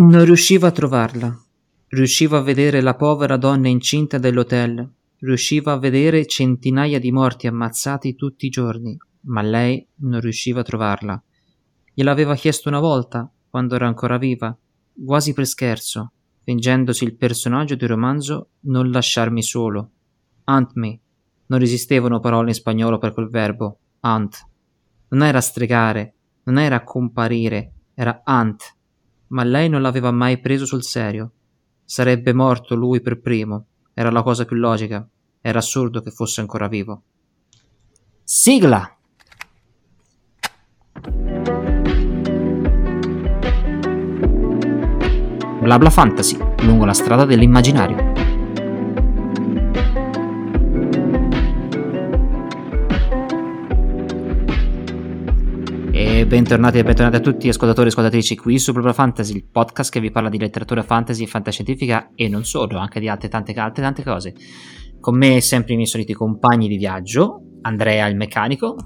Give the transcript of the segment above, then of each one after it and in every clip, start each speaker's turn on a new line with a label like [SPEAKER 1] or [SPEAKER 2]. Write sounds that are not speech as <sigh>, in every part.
[SPEAKER 1] Non riusciva a trovarla. Riusciva a vedere la povera donna incinta dell'hotel. Riusciva a vedere centinaia di morti ammazzati tutti i giorni, ma lei non riusciva a trovarla. Gliel'aveva chiesto una volta, quando era ancora viva, quasi per scherzo, fingendosi il personaggio di romanzo Non lasciarmi solo. Hunt me. Non resistevano parole in spagnolo per quel verbo. Hunt. Non era stregare, non era comparire, era hunt. Ma lei non l'aveva mai preso sul serio. Sarebbe morto lui per primo. Era la cosa più logica. Era assurdo che fosse ancora vivo. Sigla! Blabla Fantasy, lungo la strada dell'immaginario. Bentornati e bentornati a tutti ascoltatori e ascoltatrici qui su Blabla Fantasy, il podcast che vi parla di letteratura fantasy e fantascientifica e non solo, anche di altre tante, altre tante cose. Con me sempre i miei soliti compagni di viaggio, Andrea il meccanico.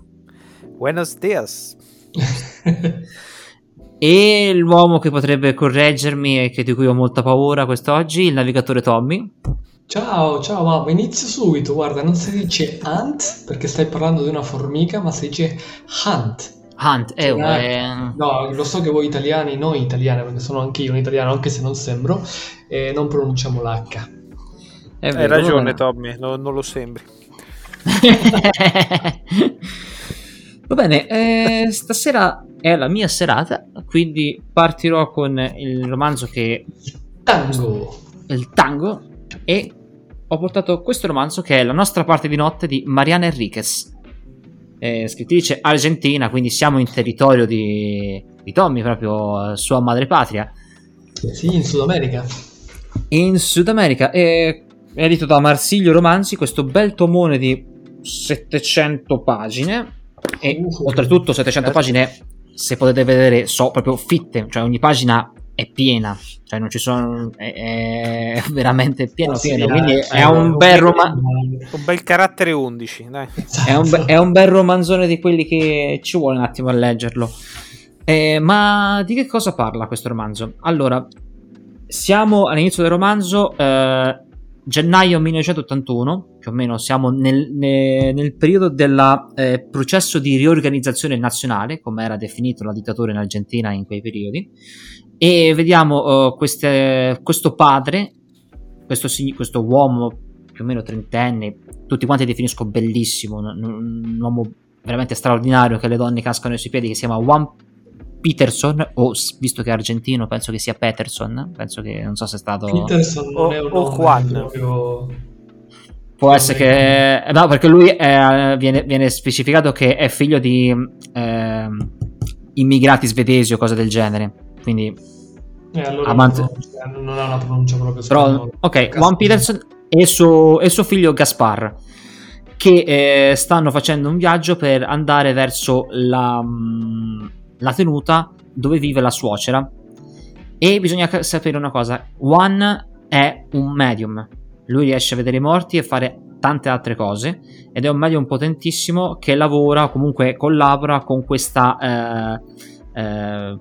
[SPEAKER 2] Buenos dias. <laughs>
[SPEAKER 1] e l'uomo che potrebbe correggermi e che di cui ho molta paura quest'oggi, il navigatore Tommy.
[SPEAKER 3] Ciao, ciao mamma, inizio subito, guarda, non si dice hunt perché stai parlando di una formica, ma si dice hunt.
[SPEAKER 1] Hunt, eh,
[SPEAKER 3] Cioè,
[SPEAKER 1] eh,
[SPEAKER 3] No, lo so che voi italiani, noi italiani, perché sono anche io un italiano, anche se non sembro, eh, non pronunciamo l'H.
[SPEAKER 1] è
[SPEAKER 2] Hai
[SPEAKER 1] vero,
[SPEAKER 2] ragione,
[SPEAKER 1] va
[SPEAKER 2] Tommy, no- non lo sembri. <laughs>
[SPEAKER 1] Va bene, eh, stasera è la mia serata, quindi partirò con il romanzo che
[SPEAKER 3] Tango.
[SPEAKER 1] il tango e ho portato questo romanzo che è La nostra parte di notte di Mariana Enriquez, eh, scrittrice argentina, quindi siamo in territorio di, di Tommy, proprio eh, sua madrepatria.
[SPEAKER 3] Sì, in Sud America.
[SPEAKER 1] in Sud America è edito da Marsilio Romanzi questo bel tomone di 700 pagine e
[SPEAKER 3] Uh,
[SPEAKER 1] oltretutto 700 pagine se potete vedere so proprio fitte cioè ogni pagina è piena cioè non ci sono è, è <laughs> veramente pieno
[SPEAKER 3] Sì,
[SPEAKER 1] pieno
[SPEAKER 3] eh,
[SPEAKER 1] quindi
[SPEAKER 3] sì,
[SPEAKER 1] è un bel romanzo
[SPEAKER 2] Un bel carattere 11, dai.
[SPEAKER 1] è un, be- è un bel romanzone di quelli che ci vuole un attimo a leggerlo. Eh, ma di che cosa parla questo romanzo? Allora, siamo all'inizio del romanzo, eh, gennaio 1981, più o meno siamo nel, ne- nel periodo del processo di riorganizzazione nazionale, come era definito la dittatura in Argentina in quei periodi, e vediamo eh, queste- questo padre, questo, questo uomo più o meno trentenne, tutti quanti definisco bellissimo, un, un uomo veramente straordinario che le donne cascano ai suoi piedi, che si chiama Juan Peterson, o visto che è argentino, penso che sia Peterson, penso che non so se è stato...
[SPEAKER 3] Peterson non
[SPEAKER 2] O-
[SPEAKER 3] è un
[SPEAKER 2] o Juan.
[SPEAKER 3] proprio...
[SPEAKER 1] Può essere che... eh, No, perché lui è- viene, viene specificato che è figlio di ehm, immigrati svedesi o cose del genere, quindi
[SPEAKER 3] Eh, allora
[SPEAKER 1] Amante-
[SPEAKER 3] non, cioè, non ha una pronuncia proprio
[SPEAKER 1] Però, ok,
[SPEAKER 3] Cazzo.
[SPEAKER 1] Juan Peterson e suo, e suo figlio Gaspar che eh, stanno facendo un viaggio per andare verso la, mm, la tenuta dove vive la suocera. E bisogna sapere una cosa Juan è un medium. Lui riesce a vedere i morti e fare tante altre cose ed è un medium potentissimo che lavora comunque collabora con questa eh, eh,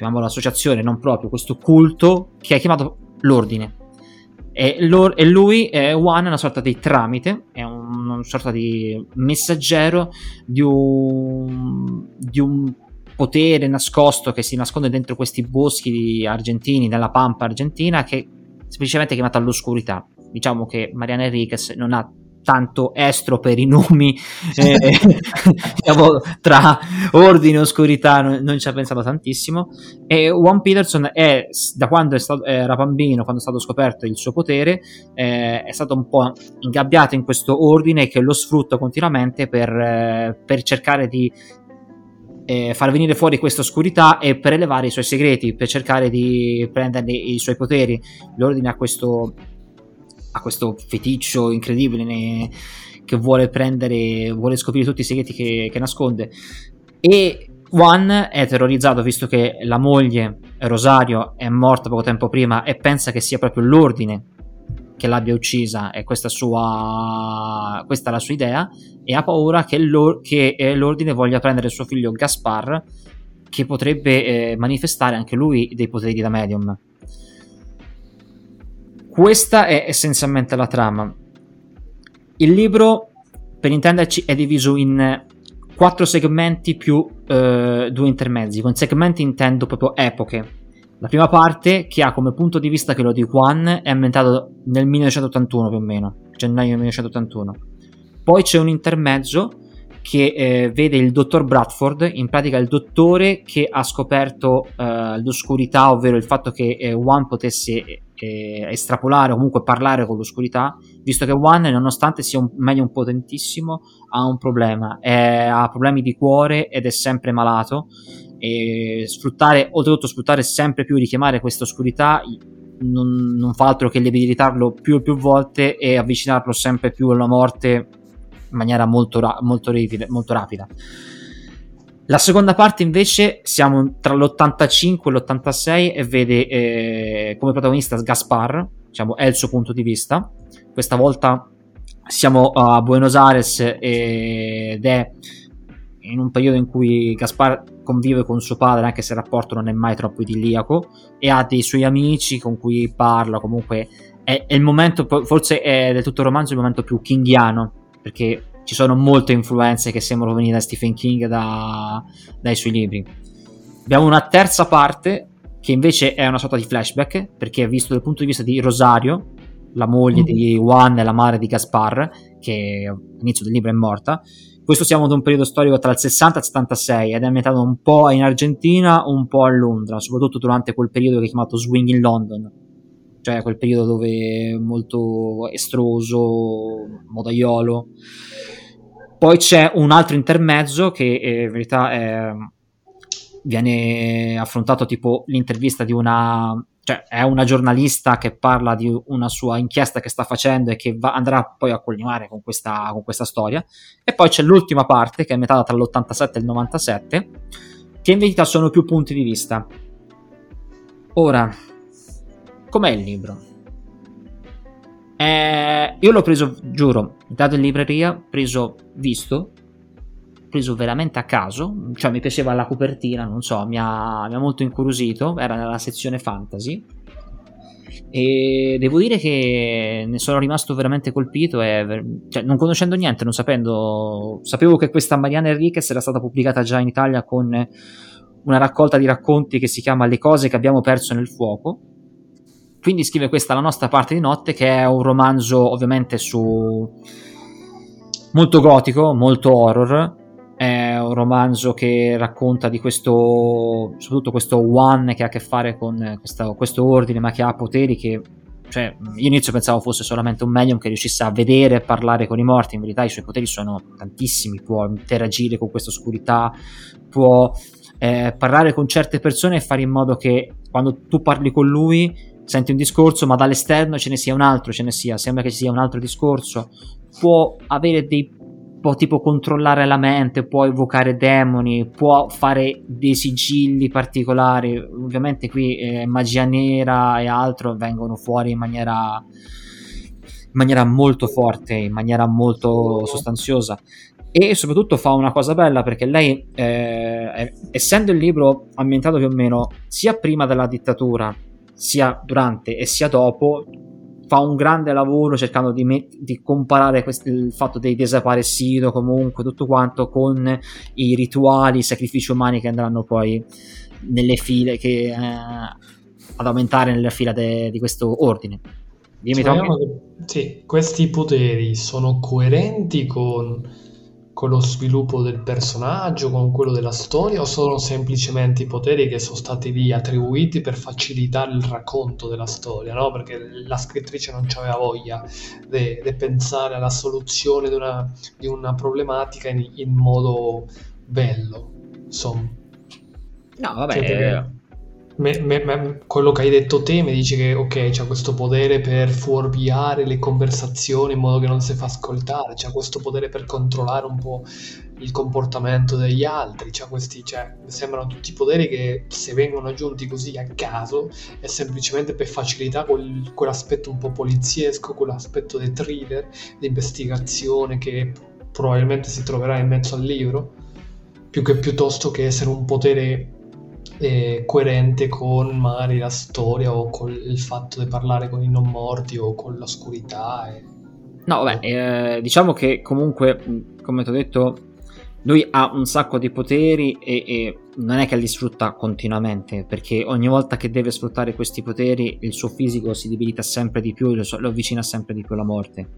[SPEAKER 1] chiamiamola associazione non proprio questo culto che è chiamato l'ordine. E, lor- e lui è Juan è una sorta di tramite è un- una sorta di messaggero di un, di un potere nascosto che si nasconde dentro questi boschi argentini nella pampa argentina che è semplicemente chiamata all'oscurità. Diciamo che Mariana Enriquez non ha tanto estro per i nomi eh, <laughs> diciamo, tra ordine e oscurità non, non ci ha pensato tantissimo. E Juan Peterson è da quando è stato, era bambino quando è stato scoperto il suo potere eh, è stato un po' ingabbiato in questo ordine che lo sfrutta continuamente per, eh, per cercare di eh, far venire fuori questa oscurità e per elevare i suoi segreti per cercare di prendere i suoi poteri. L'ordine ha questo ha questo feticcio incredibile ne- che vuole prendere, vuole scoprire tutti i segreti che, che nasconde. E Juan è terrorizzato visto che la moglie Rosario è morta poco tempo prima e pensa che sia proprio l'ordine che l'abbia uccisa. E questa, sua, questa è la sua idea. E ha paura che, l'or- che, eh, l'ordine voglia prendere suo figlio Gaspar che potrebbe eh, manifestare anche lui dei poteri da medium questa è essenzialmente la trama. Il libro, per intenderci, è diviso in quattro segmenti più eh, due intermezzi. Con segmenti intendo proprio epoche. La prima parte, che ha come punto di vista quello di Juan, è ambientato nel 1981 più o meno, gennaio 1981. Poi c'è un intermezzo che eh, vede il dottor Bradford, in pratica il dottore che ha scoperto eh, l'oscurità, ovvero il fatto che eh, Juan potesse eh, estrapolare o comunque parlare con l'oscurità, visto che Juan, nonostante sia un medium potentissimo, ha un problema, ha problemi di cuore ed è sempre malato. E sfruttare, oltretutto, sfruttare sempre più, richiamare questa oscurità non, non, fa altro che debilitarlo più e più volte e avvicinarlo sempre più alla morte in maniera molto, ra- molto, ripida, molto rapida. La seconda parte invece siamo tra l'85 e l'86 e vede eh, come protagonista Gaspar, diciamo è il suo punto di vista. Questa volta siamo a Buenos Aires ed è in un periodo in cui Gaspar convive con suo padre, anche se il rapporto non è mai troppo idilliaco, e ha dei suoi amici con cui parla. Comunque è, è il momento, forse è del tutto il romanzo il momento più kinghiano perché ci sono molte influenze che sembrano venire da Stephen King da, dai suoi libri. Abbiamo una terza parte che invece è una sorta di flashback perché è visto dal punto di vista di Rosario, la moglie mm. di Juan e la madre di Gaspar, che all'inizio del libro è morta. Questo siamo ad un periodo storico tra il 60 e il 76 ed è ambientato un po' in Argentina, un po' a Londra, soprattutto durante quel periodo che è chiamato Swing in London, cioè quel periodo dove è molto estroso, modaiolo. Poi c'è un altro intermezzo che eh, in verità è, viene affrontato tipo l'intervista di una cioè è una giornalista che parla di una sua inchiesta che sta facendo e che va, andrà poi a collimare con questa, con questa storia e poi c'è l'ultima parte che è metà tra l'87 e il 97 che in verità sono più punti di vista ora Com'è il libro? Eh, io l'ho preso, giuro, dato in libreria, preso visto, preso veramente a caso, cioè mi piaceva la copertina, non so, mi ha, mi ha molto incuriosito, era nella sezione fantasy. E devo dire che ne sono rimasto veramente colpito e, cioè, non conoscendo niente, non sapendo sapevo che questa Mariana Enriquez era stata pubblicata già in Italia con una raccolta di racconti che si chiama Le cose che abbiamo perso nel fuoco quindi scrive questa La nostra parte di notte, che è un romanzo ovviamente su molto gotico, molto horror. È un romanzo che racconta di questo, soprattutto questo One che ha a che fare con questo, questo ordine, ma che ha poteri che cioè, io inizio pensavo fosse solamente un medium che riuscisse a vedere e parlare con i morti, in verità i suoi poteri sono tantissimi, può interagire con questa oscurità, può eh, parlare con certe persone e fare in modo che quando tu parli con lui senti un discorso, ma dall'esterno ce ne sia un altro, ce ne sia, sembra che ci sia un altro discorso. Può avere dei può tipo controllare la mente, può evocare demoni, può fare dei sigilli particolari. Ovviamente qui eh, magia nera e altro vengono fuori in maniera in maniera molto forte, in maniera molto sostanziosa. E soprattutto fa una cosa bella perché lei, eh, essendo il libro ambientato più o meno sia prima della dittatura sia durante e sia dopo fa un grande lavoro cercando di, met- di comparare quest- il fatto dei desaparecido comunque tutto quanto con i rituali, i sacrifici umani che andranno poi nelle file che, eh, ad aumentare nella fila de- di questo ordine.
[SPEAKER 3] Dimmi, cioè, sì, questi poteri sono coerenti con con lo sviluppo del personaggio, con quello della storia, o sono semplicemente i poteri che sono stati lì attribuiti per facilitare il racconto della storia, no? Perché la scrittrice non aveva voglia di pensare alla soluzione di una, di una problematica in, in, modo bello, insomma.
[SPEAKER 1] No, vabbè, cioè,
[SPEAKER 3] me, me, me, quello che hai detto te mi dice che ok, c'ha questo potere per fuorviare le conversazioni in modo che non si fa ascoltare, c'ha questo potere per controllare un po' il comportamento degli altri, c'ha questi, cioè, sembrano tutti poteri che se vengono aggiunti così a caso è semplicemente per facilitare quel, quell'aspetto un po' poliziesco, quell'aspetto di thriller, di investigazione che probabilmente si troverà in mezzo al libro, più che piuttosto che essere un potere eh, coerente con magari la storia o con il fatto di parlare con i non morti o con l'oscurità. E...
[SPEAKER 1] No, beh, eh, diciamo che comunque, come ti ho detto, lui ha un sacco di poteri e, e, non è che li sfrutta continuamente, perché ogni volta che deve sfruttare questi poteri il suo fisico si debilita sempre di più lo, lo avvicina sempre di più alla morte.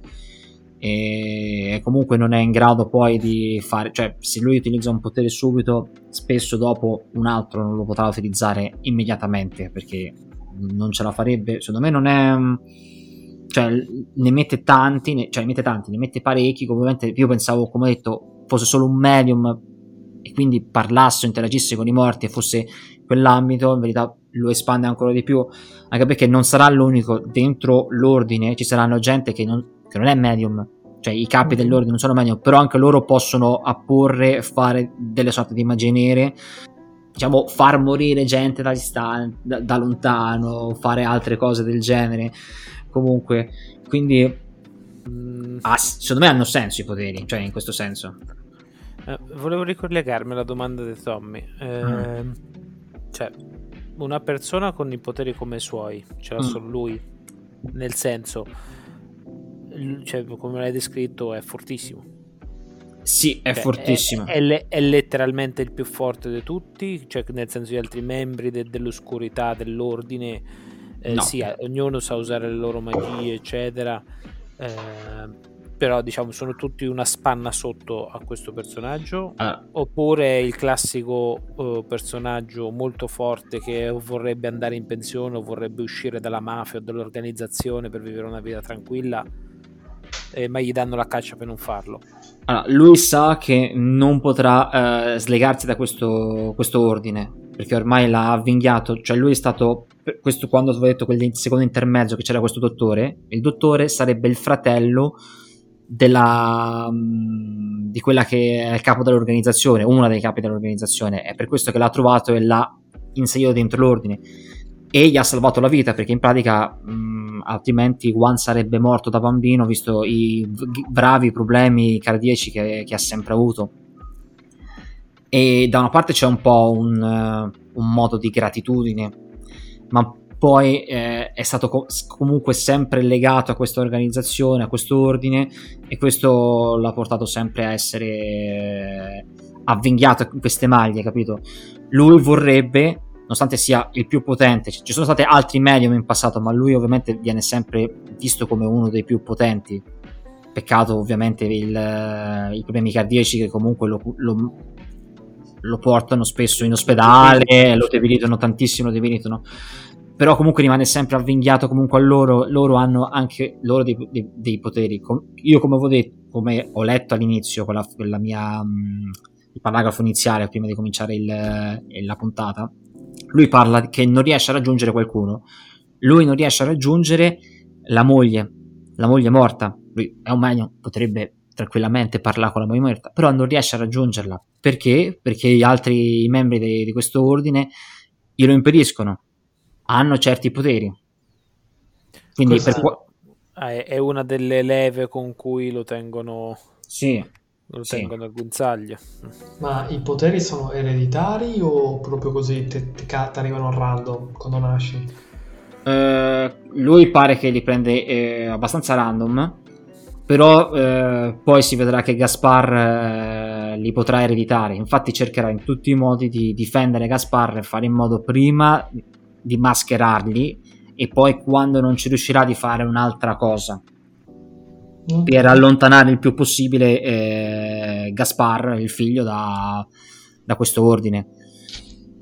[SPEAKER 1] E comunque non è in grado poi di fare, cioè se lui utilizza un potere subito, spesso dopo un altro non lo potrà utilizzare immediatamente perché non ce la farebbe. Secondo me non è cioè ne mette tanti, ne, cioè ne mette tanti, ne mette parecchi, ovviamente io pensavo, come ho detto, fosse solo un medium e quindi parlasse interagisse con i morti e fosse quell'ambito, in verità lo espande ancora di più, anche perché non sarà l'unico, dentro l'ordine ci saranno gente che non, che non è medium, cioè i capi dell'ordine non sono medium, però anche loro possono apporre, fare delle sorte di magie nere, diciamo far morire gente da, da, da lontano, fare altre cose del genere, comunque, quindi mm, ah, secondo me hanno senso i poteri, cioè in questo senso.
[SPEAKER 2] Eh, volevo ricollegarmi alla domanda di Tommy. Eh, mm. Cioè, una persona con i poteri come i suoi, ce l'ha mm. solo lui, nel senso, cioè, come l'hai descritto, è fortissimo.
[SPEAKER 1] Sì, è cioè, fortissimo.
[SPEAKER 2] È, è, è, letteralmente il più forte di tutti, cioè nel senso gli altri membri de, dell'oscurità, dell'ordine, eh, no. sì, ognuno sa usare le loro magie, eccetera. Eh, però diciamo sono tutti una spanna sotto a questo personaggio ah. oppure il classico uh, personaggio molto forte che vorrebbe andare in pensione o vorrebbe uscire dalla mafia o dall'organizzazione per vivere una vita tranquilla eh, ma gli danno la caccia per non farlo
[SPEAKER 1] allora, lui sa che non potrà uh, slegarsi da questo, questo ordine perché ormai l'ha avvinghiato cioè lui è stato questo quando ho detto quel secondo intermezzo che c'era questo dottore il dottore sarebbe il fratello della, mm, di quella che è il capo dell'organizzazione, una dei capi dell'organizzazione. È per questo che l'ha trovato e l'ha inserito dentro l'ordine. E gli ha salvato la vita perché in pratica mh, mm, altrimenti Juan sarebbe morto da bambino visto i bravi problemi cardiaci che, che ha sempre avuto. E da una parte c'è un po' un, uh, un modo di gratitudine, ma poi eh, è stato co- comunque sempre legato a questa organizzazione, a questo ordine e questo l'ha portato sempre a essere eh, avvinghiato in queste maglie, capito? Lui vorrebbe, nonostante sia il più potente, ci sono stati altri medium in passato, ma lui ovviamente viene sempre visto come uno dei più potenti. Peccato ovviamente il, eh, i problemi cardiaci che comunque lo, lo, lo portano spesso in ospedale, lo debilitano tantissimo, lo debilitano però comunque rimane sempre avvinghiato comunque a loro, loro hanno anche loro dei, dei, dei poteri. io come avevo detto, come ho letto all'inizio con la, con la mia, mm, il paragrafo iniziale prima di cominciare il, la puntata, lui parla che non riesce a raggiungere qualcuno, lui non riesce a raggiungere la moglie, la moglie morta, lui è un magno, potrebbe tranquillamente parlare con la moglie morta, però non riesce a raggiungerla. Perché? Perché gli altri membri de, di questo ordine glielo impediscono hanno certi poteri. Quindi
[SPEAKER 2] per qua... è una delle leve con cui lo tengono.
[SPEAKER 1] Sì.
[SPEAKER 2] Lo tengono sì. al guinzaglio.
[SPEAKER 3] Ma i poteri sono ereditari o proprio così ti arrivano a random quando nasci?
[SPEAKER 1] Uh, lui pare che li prende eh, abbastanza random, però eh, poi si vedrà che Gaspar eh, li potrà ereditare. Infatti cercherà in tutti i modi di difendere Gaspar e fare in modo prima di mascherarli e poi quando non ci riuscirà di fare un'altra cosa okay. per allontanare il più possibile eh, Gaspar, il figlio, da, da, questo ordine.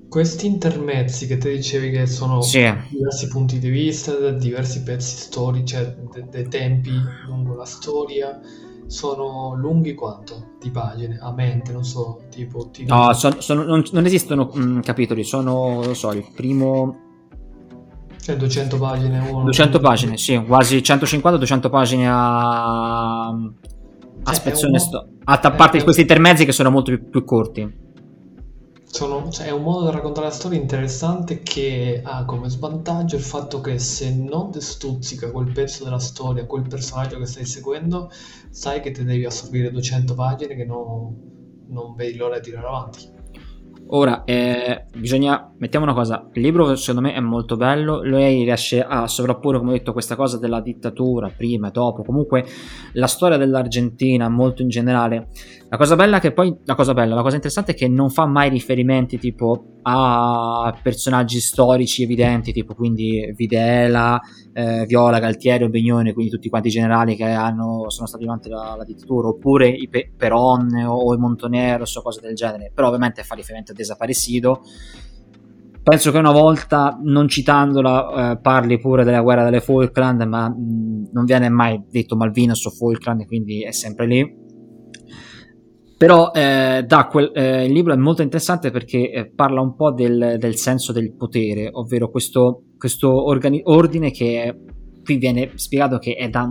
[SPEAKER 3] Questi intermezzi che ti dicevi che sono sì. diversi punti di vista, diversi pezzi storici, cioè dei de tempi lungo la storia, sono lunghi quanto? Di pagine? A mente, non so, tipo...
[SPEAKER 1] tipo... No, sono, sono, non, non, esistono mh, mm, capitoli, sono, so, il primo
[SPEAKER 3] cioè 200 pagine.
[SPEAKER 1] Uno, 200 pagine, sì, quasi 150-200 pagine a, a cioè, spezzone. Sto- a parte di questi intermezzi che sono molto più, più corti.
[SPEAKER 3] Sono, cioè, è un modo di raccontare la storia interessante che ha come svantaggio il fatto che se non ti stuzzica quel pezzo della storia, quel personaggio che stai seguendo, sai che ti devi assorbire 200 pagine che no, non vedi l'ora di tirare avanti.
[SPEAKER 1] Ora, eh, bisogna, mettiamo una cosa, il libro secondo me è molto bello, lei riesce a sovrapporre, come ho detto, questa cosa della dittatura, prima e dopo, comunque la storia dell'Argentina, molto in generale. La cosa bella che poi, la cosa bella, la cosa interessante è che non fa mai riferimenti tipo a personaggi storici evidenti, tipo quindi Videla, eh, Viola, Galtieri, Obignone, quindi tutti quanti i generali che hanno, sono stati durante la, la dittatura, oppure i Pe- Peron o, i Montoneros o cose del genere, però ovviamente fa riferimento a Desaparecido. Penso che una volta, non citandola, eh, parli pure della guerra delle Falkland, ma mh, non viene mai detto Malvinas o Falkland, quindi è sempre lì. Però eh, quel, eh, il libro è molto interessante perché eh, parla un po' del, del, senso del potere, ovvero questo, questo organi- ordine che qui viene spiegato che è da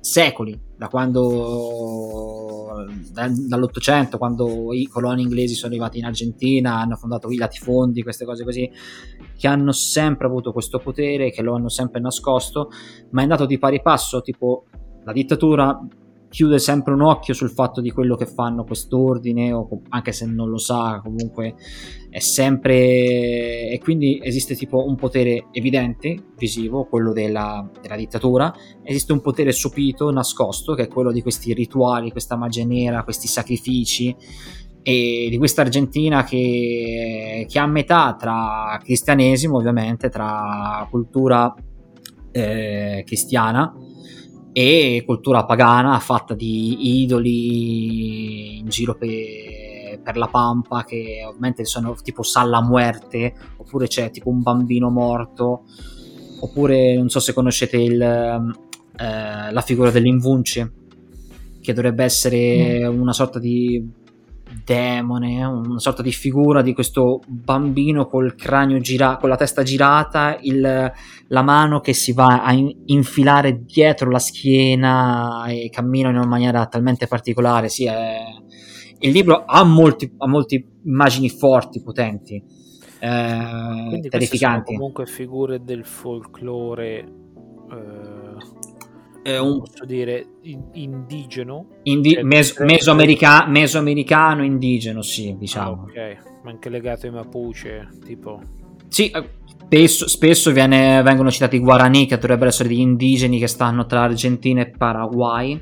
[SPEAKER 1] secoli, da quando da, dall'Ottocento, quando i coloni inglesi sono arrivati in Argentina, hanno fondato i latifondi, queste cose così, che hanno sempre avuto questo potere, che lo hanno sempre nascosto, ma è andato di pari passo, tipo la dittatura chiude sempre un occhio sul fatto di quello che fanno quest'ordine, o anche se non lo sa, comunque è sempre. e quindi esiste tipo un potere evidente, visivo, quello della, della dittatura, esiste un potere sopito, nascosto, che è quello di questi rituali, questa magia nera, questi sacrifici. E di questa Argentina che, che è a metà tra cristianesimo, ovviamente, tra cultura eh, cristiana e cultura pagana fatta di idoli in giro per, per la pampa che ovviamente sono tipo Salla Muerte oppure c'è tipo un bambino morto oppure non so se conoscete il, eh, la figura dell'invunce che dovrebbe essere mm. una sorta di demone, una sorta di figura di questo bambino col cranio girato, con la testa girata, il, la mano che si va a in, infilare dietro la schiena e cammina in una maniera talmente particolare. Sì, è... Il libro ha molti, ha molti immagini forti, potenti, eh, terrificanti.
[SPEAKER 2] comunque figure del folklore. Eh
[SPEAKER 1] eh, un
[SPEAKER 2] posso dire indigeno?
[SPEAKER 1] Indi- cioè, mes- mesoamerica- mesoamericano indigeno sì diciamo.
[SPEAKER 2] Ah, ok. Ma anche legato ai Mapuche tipo.
[SPEAKER 1] Sì eh, spesso, spesso viene, vengono citati i Guarani che dovrebbero essere degli indigeni che stanno tra Argentina e Paraguay.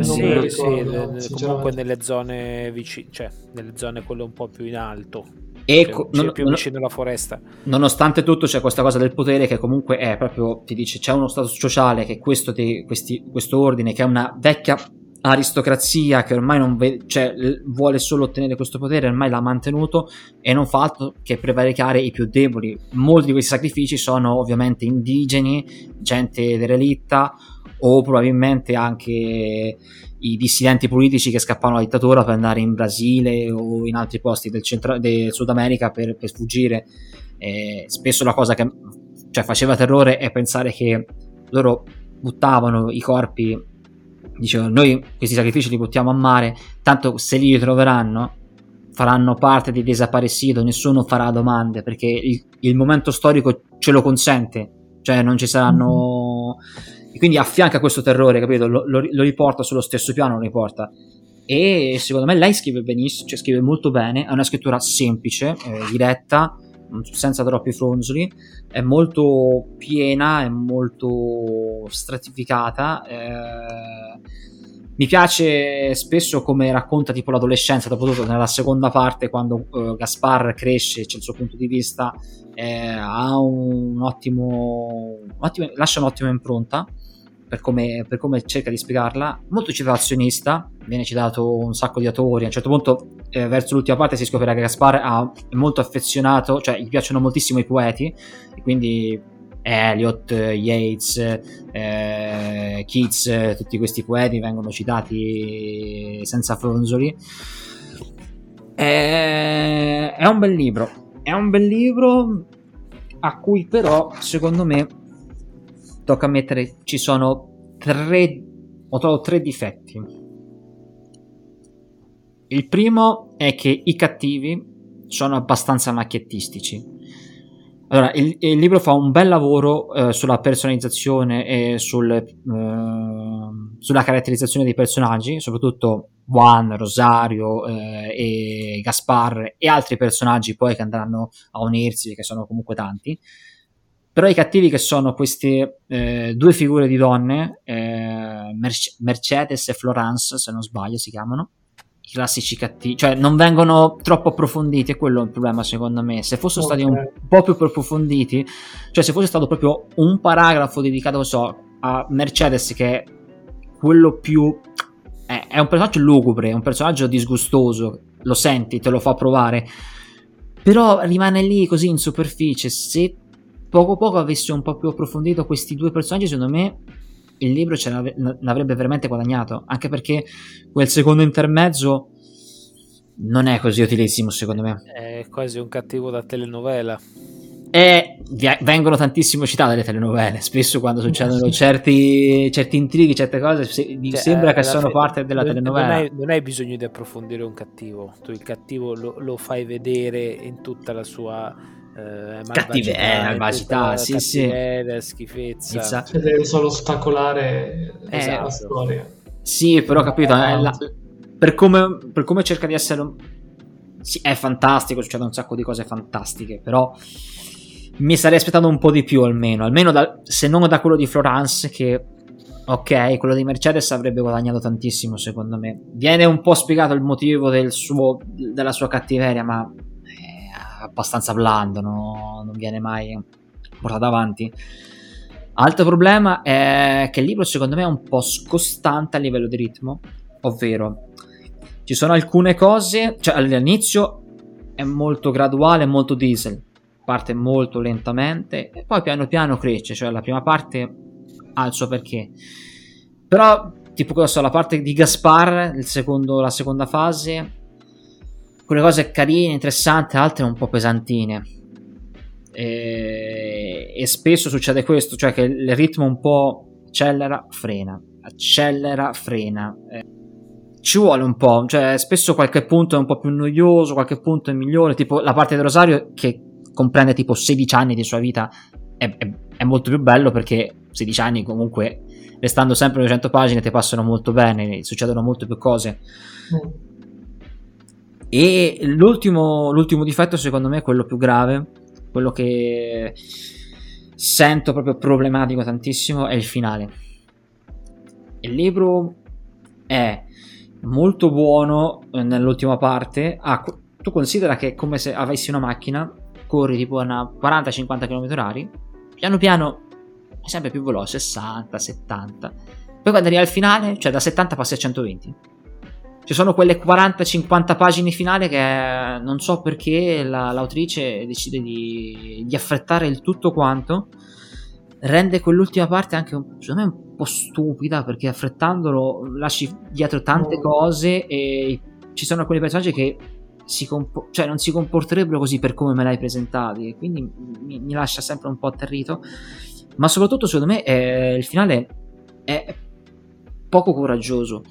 [SPEAKER 2] Sì, sì, le, comunque nelle zone vicine, cioè nelle zone quelle un po' più in alto. E cioè, non, più non, vicino alla foresta.
[SPEAKER 1] Nonostante tutto c'è questa cosa del potere che comunque è proprio, ti dice, c'è uno stato sociale che questo, di, questi, questo ordine, che è una vecchia aristocrazia che ormai non ve- cioè, vuole solo ottenere questo potere, ormai l'ha mantenuto e non fa altro che prevaricare i più deboli. Molti di questi sacrifici sono ovviamente indigeni, gente derelitta o probabilmente anche i dissidenti politici che scappavano alla dittatura per andare in Brasile o in altri posti del, centro, del Sud America per, per sfuggire. E spesso la cosa che cioè, faceva terrore è pensare che loro buttavano i corpi, dicevano noi questi sacrifici li buttiamo a mare, tanto se li ritroveranno faranno parte di Desaparecido, nessuno farà domande perché il, il momento storico ce lo consente, cioè non ci saranno... Mm-hmm e quindi affianca questo terrore, capito? Lo, lo, lo, riporta sullo stesso piano, lo riporta. E secondo me lei scrive benissimo, cioè scrive molto bene, ha una scrittura semplice, eh, diretta, senza troppi fronzoli, è molto piena, è molto stratificata. Eh, mi piace spesso come racconta tipo l'adolescenza, dopo nella seconda parte quando uh, Gaspar cresce, c'è il suo punto di vista, eh, ha un ottimo, un ottimo, lascia un'ottima impronta per come, per come, cerca di spiegarla, molto citazionista, viene citato un sacco di autori, a un certo punto eh, verso l'ultima parte si scoprirà che Gaspar ha, è molto affezionato, cioè gli piacciono moltissimo i poeti, e quindi Eliot, Yates, eh, Keats, tutti questi poeti vengono citati senza fronzoli. È, è un bel libro, è un bel libro a cui però secondo me tocca ammettere ci sono tre ho trovato tre difetti il primo è che i cattivi sono abbastanza macchiettistici Allora, il, il, libro fa un bel lavoro eh, sulla personalizzazione e sul, eh, sulla caratterizzazione dei personaggi, soprattutto Juan, Rosario eh, e Gaspar e altri personaggi poi che andranno a unirsi, che sono comunque tanti. Però i cattivi che sono queste eh, due figure di donne, eh, Merce- Mercedes e Florence, se non sbaglio si chiamano, i classici cattivi, cioè non vengono troppo approfonditi, è quello il problema secondo me. Se fossero okay. stati un po' più approfonditi, cioè se fosse stato proprio un paragrafo dedicato, so, a Mercedes che è quello più... È, è un personaggio lugubre, è un personaggio disgustoso, lo senti, te lo fa provare, però rimane lì così in superficie, se poco poco avessi un po' più approfondito questi due personaggi, secondo me il libro ce l'avrebbe veramente guadagnato, anche perché quel secondo intermezzo non è così utilissimo secondo me.
[SPEAKER 2] È quasi un cattivo da telenovela.
[SPEAKER 1] E vengono tantissimo citate le telenovele, spesso quando succedono <laughs> certi, certi intrighi, certe cose, se, cioè, sembra che sono fe- parte della non, telenovela.
[SPEAKER 2] Non hai, non hai, bisogno di approfondire un cattivo, tu il cattivo lo, lo fai vedere in tutta la sua
[SPEAKER 1] eh, cattiveria, malvagità, sì, sì.
[SPEAKER 2] schifezza.
[SPEAKER 3] Cioè, deve solo ostacolare eh, esatto. la storia.
[SPEAKER 1] Sì, però capito, eh, la, per, come, per, come, cerca di essere... Sì, è fantastico, succedono un sacco di cose fantastiche, però mi sarei aspettato un po' di più almeno, almeno da, se non da quello di Florence che... Ok, quello di Mercedes avrebbe guadagnato tantissimo secondo me. Viene un po' spiegato il motivo del suo, della sua cattiveria, ma abbastanza blando, no? non viene mai portato avanti. Altro problema è che il libro secondo me è un po' scostante a livello di ritmo, ovvero ci sono alcune cose, cioè all'inizio è molto graduale, molto diesel, parte molto lentamente e poi piano piano cresce, cioè la prima parte ha il suo perché. Però tipo cosa la parte di Gaspar, secondo, la seconda fase alcune cose carine, interessanti, altre un po' pesantine. E, e, spesso succede questo, cioè che il ritmo un po' accelera, frena, accelera, frena. Ci vuole un po', cioè spesso qualche punto è un po' più noioso, qualche punto è migliore, tipo la parte del Rosario che comprende tipo 16 anni di sua vita è, è, è molto più bello perché 16 anni comunque restando sempre 200 pagine ti passano molto bene, succedono molte più cose. Mm e l'ultimo, l'ultimo difetto, secondo me, è quello più grave, quello che sento proprio problematico tantissimo, è il finale. Il libro è molto buono eh, nell'ultima parte. Ah, tu considera che è come se avessi una macchina, corri tipo a 40-50 km/h, piano piano sempre più veloce, 60, 70. Poi quando arrivi al finale, cioè da 70 passi a 120 ci sono quelle 40-50 pagine finali che non so perché la, l'autrice decide di, di, affrettare il tutto quanto. Rende quell'ultima parte anche secondo me un po' stupida perché affrettandolo lasci dietro tante oh. cose e ci sono quei personaggi che si compo- cioè non si comporterebbero così per come me l'hai presentati e quindi mi, mi lascia sempre un po' atterrito. Ma soprattutto secondo me eh, il finale è poco coraggioso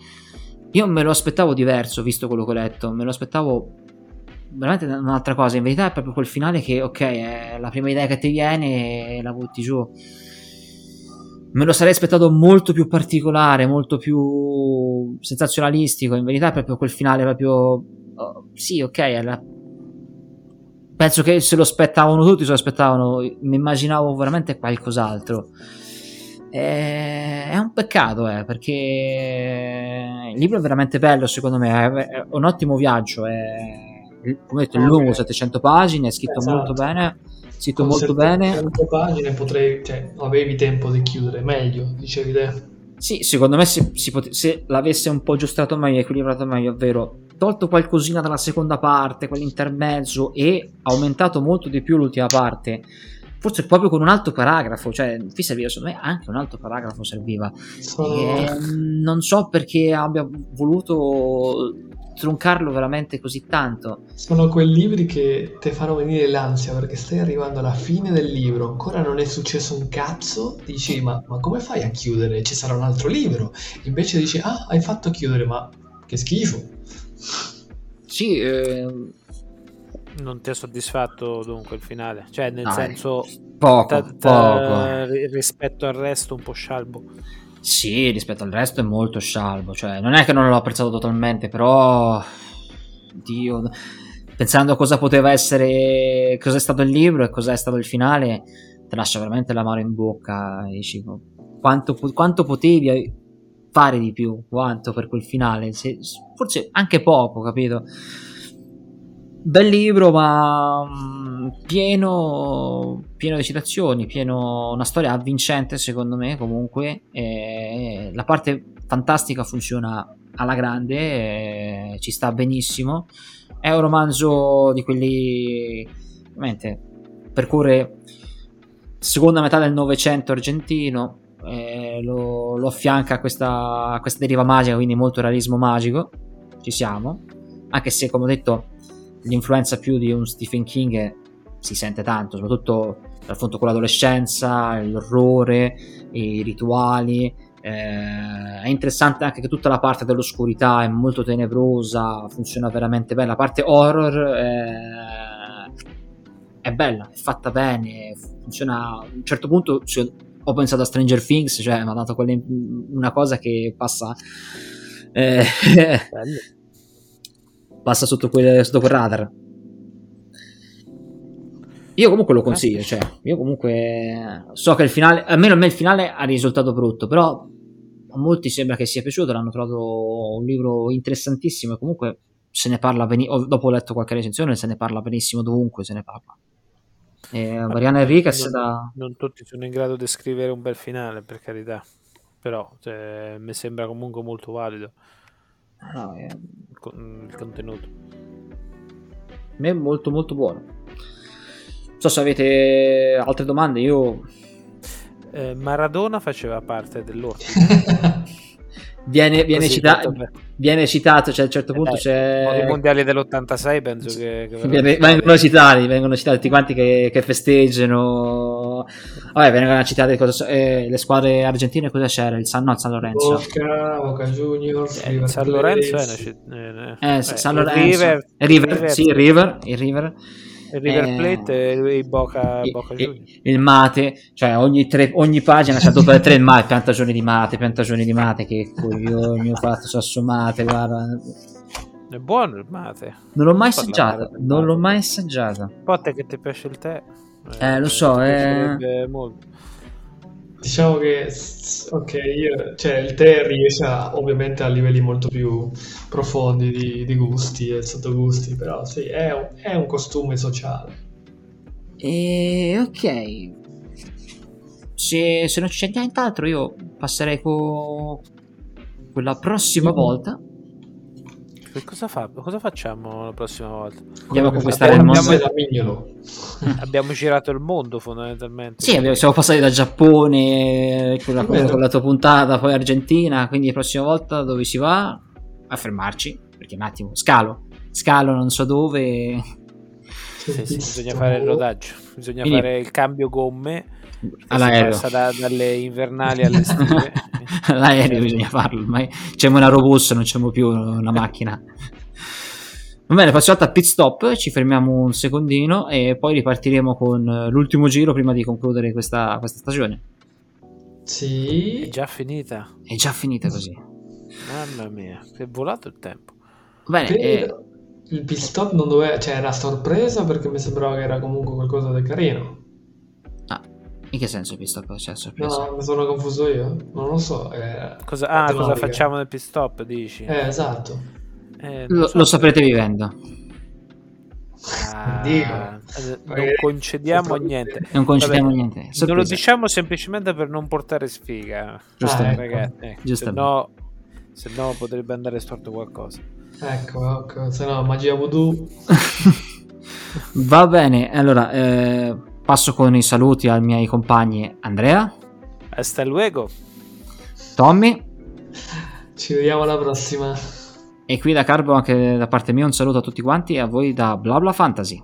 [SPEAKER 1] io me lo aspettavo diverso, visto quello che ho letto, me lo aspettavo veramente un'altra cosa. In verità è proprio quel finale che, ok, è la prima idea che ti viene e la butti giù. Me lo sarei aspettato molto più particolare, molto più sensazionalistico. In verità è proprio quel finale proprio... Oh, sì, ok, la... penso che se lo aspettavano tutti, se lo aspettavano, mi immaginavo veramente qualcos'altro. È, un peccato, eh, perché il libro è veramente bello, secondo me, è, un ottimo viaggio, è, come detto, è lungo, 700 pagine, è scritto esatto. molto bene, scritto Con molto bene.
[SPEAKER 3] 700 pagine potrei, cioè, avevi tempo di chiudere, meglio, dicevi te.
[SPEAKER 1] Sì, secondo me se, pote- se l'avesse un po' aggiustato meglio, equilibrato meglio, ovvero tolto qualcosina dalla seconda parte, quell'intermezzo e aumentato molto di più l'ultima parte, forse proprio con un altro paragrafo, cioè qui serviva secondo me anche un altro paragrafo serviva. E, non so perché abbia voluto troncarlo veramente così tanto.
[SPEAKER 3] Sono quei libri che ti fanno venire l'ansia perché stai arrivando alla fine del libro, ancora non è successo un cazzo, dici ma, ma come fai a chiudere? Ci sarà un altro libro. Invece dici ah hai fatto chiudere ma che schifo.
[SPEAKER 1] Sì, eh,
[SPEAKER 2] Non ti ha soddisfatto dunque il finale? Cioè, nel
[SPEAKER 1] Dai,
[SPEAKER 2] senso,
[SPEAKER 1] poco,
[SPEAKER 2] ta- ta-
[SPEAKER 1] poco.
[SPEAKER 2] rispetto al resto, un po' scialbo.
[SPEAKER 1] Sì, rispetto al resto è molto scialbo. Cioè, non è che non l'ho apprezzato totalmente, però. Dio. Pensando a cosa poteva essere. Cosa è stato il libro e cosa è stato il finale, ti lascia veramente l'amaro in bocca. Dici, quanto, quanto potevi fare di più? Quanto per quel finale? Se, forse anche poco, capito? Bel libro, ma mm, pieno, pieno di citazioni, pieno una storia avvincente secondo me comunque. E la parte fantastica funziona alla grande, ci sta benissimo. È un romanzo di quelli veramente percorre seconda metà del Novecento argentino. Eh, lo, lo, affianca a questa, a questa deriva magica, quindi molto realismo magico. Ci siamo, anche se, come ho detto, l'influenza più di un Stephen King si sente tanto, soprattutto dal fondo con l'adolescenza, l'orrore, i rituali. Eh, è interessante anche che tutta la parte dell'oscurità è molto tenebrosa, funziona veramente bene. La parte horror è, è bella, è fatta bene, funziona. A un certo punto cioè, ho pensato a Stranger Things, cioè mi ha dato quelle, una cosa che passa. Eh, <laughs> passa sotto quel, sotto quel radar. Io comunque lo consiglio, cioè, io comunque so che il finale, almeno a me il finale ha risultato brutto, però a molti sembra che sia piaciuto, l'hanno trovato un libro interessantissimo e comunque se ne parla benissimo, dopo ho letto qualche recensione, se ne parla benissimo dovunque, se ne parla. E Mariana Enriquez
[SPEAKER 2] non,
[SPEAKER 1] da...
[SPEAKER 2] non tutti sono in grado di scrivere un bel finale, per carità, però cioè, mi sembra comunque molto valido
[SPEAKER 1] no, è...
[SPEAKER 2] il contenuto.
[SPEAKER 1] A me è molto molto buono. Non so se avete altre domande, io...
[SPEAKER 2] Eh, Maradona faceva parte dell'ordine. <laughs>
[SPEAKER 1] viene, viene, cita- viene, citato, cioè a un certo punto
[SPEAKER 2] eh,
[SPEAKER 1] c'è...
[SPEAKER 2] I mondiali dell'86 penso che... che
[SPEAKER 1] viene, vengono citati, vengono citati tutti quanti che, che festeggiano... Vabbè, vengono citate cosa, eh, le squadre argentine, cosa c'era? Il San, no, il San Lorenzo.
[SPEAKER 3] Boca, Boca Juniors,
[SPEAKER 2] eh, San Lorenzo è una città...
[SPEAKER 1] Eh, eh, San Lorenzo. River, River, River, sì, River, il River.
[SPEAKER 2] Il River Plate eh, e il Boca, Boca
[SPEAKER 1] il, il, mate, cioè ogni, tre, ogni pagina c'è due o tre mate, piantagioni di mate, piantagioni di mate, che coglioni ho fatto sasso mate, guarda.
[SPEAKER 2] È buono il mate.
[SPEAKER 1] Non l'ho mai assaggiato, non l'ho mai assaggiato.
[SPEAKER 2] Un po' te che ti piace il tè.
[SPEAKER 1] Eh, lo so, eh...
[SPEAKER 2] Molto.
[SPEAKER 3] Diciamo che ok, io, cioè, il tè riesce a, ovviamente a livelli molto più profondi di, di gusti e sottogusti, però sì, è un, è un costume sociale.
[SPEAKER 1] E ok, se, se non c'è nient'altro, io passerei con quella prossima mm. volta.
[SPEAKER 2] Che cosa, fa? cosa facciamo la prossima volta?
[SPEAKER 1] Andiamo a conquistare il mondo.
[SPEAKER 3] Abbiamo, <laughs>
[SPEAKER 2] abbiamo girato il mondo fondamentalmente.
[SPEAKER 1] Sì, abbiamo, siamo passati da Giappone con la, con la tua puntata, poi Argentina. Quindi la prossima volta dove si va? A fermarci. Perché un attimo, scalo. Scalo non so dove.
[SPEAKER 2] Sì, sì, bisogna fare il rodaggio, bisogna quindi, fare il cambio gomme.
[SPEAKER 1] All'aereo.
[SPEAKER 2] Si da, dalle invernali alle estive. <laughs>
[SPEAKER 1] L'aereo bisogna farlo, ormai c'è un aerobus, non c'è più una macchina. Va bene, prossima volta pit stop, ci fermiamo un secondino e poi ripartiremo con l'ultimo giro prima di concludere questa, questa stagione.
[SPEAKER 3] Sì.
[SPEAKER 2] È già finita.
[SPEAKER 1] È già finita così.
[SPEAKER 2] Mamma mia, è volato il tempo.
[SPEAKER 1] Bene, eh...
[SPEAKER 3] il pit stop non doveva, cioè era sorpresa perché mi sembrava che era comunque qualcosa di carino.
[SPEAKER 1] In che senso il pit stop c'è sorpresa?
[SPEAKER 3] No, mi sono confuso io. Non lo so. Eh,
[SPEAKER 2] cosa, ah, cosa facciamo nel pit stop, dici?
[SPEAKER 3] Eh, esatto.
[SPEAKER 1] Eh, lo, so lo saprete vivendo.
[SPEAKER 2] Ah, non concediamo niente.
[SPEAKER 1] Non concediamo Vabbè, niente.
[SPEAKER 2] Sorpresa. Non lo diciamo semplicemente per non portare sfiga.
[SPEAKER 1] Giusto, ah, ecco.
[SPEAKER 2] ragazzi. Ecco, se, no, se no potrebbe andare storto qualcosa.
[SPEAKER 3] Ecco, ecco. se no magia voodoo. <laughs>
[SPEAKER 1] Va bene, allora eh, Passo con i saluti ai miei compagni Andrea.
[SPEAKER 2] Hasta luego.
[SPEAKER 1] Tommy.
[SPEAKER 3] Ci vediamo alla prossima.
[SPEAKER 1] E qui da Carbo anche da parte mia un saluto a tutti quanti e a voi da BlaBla Fantasy.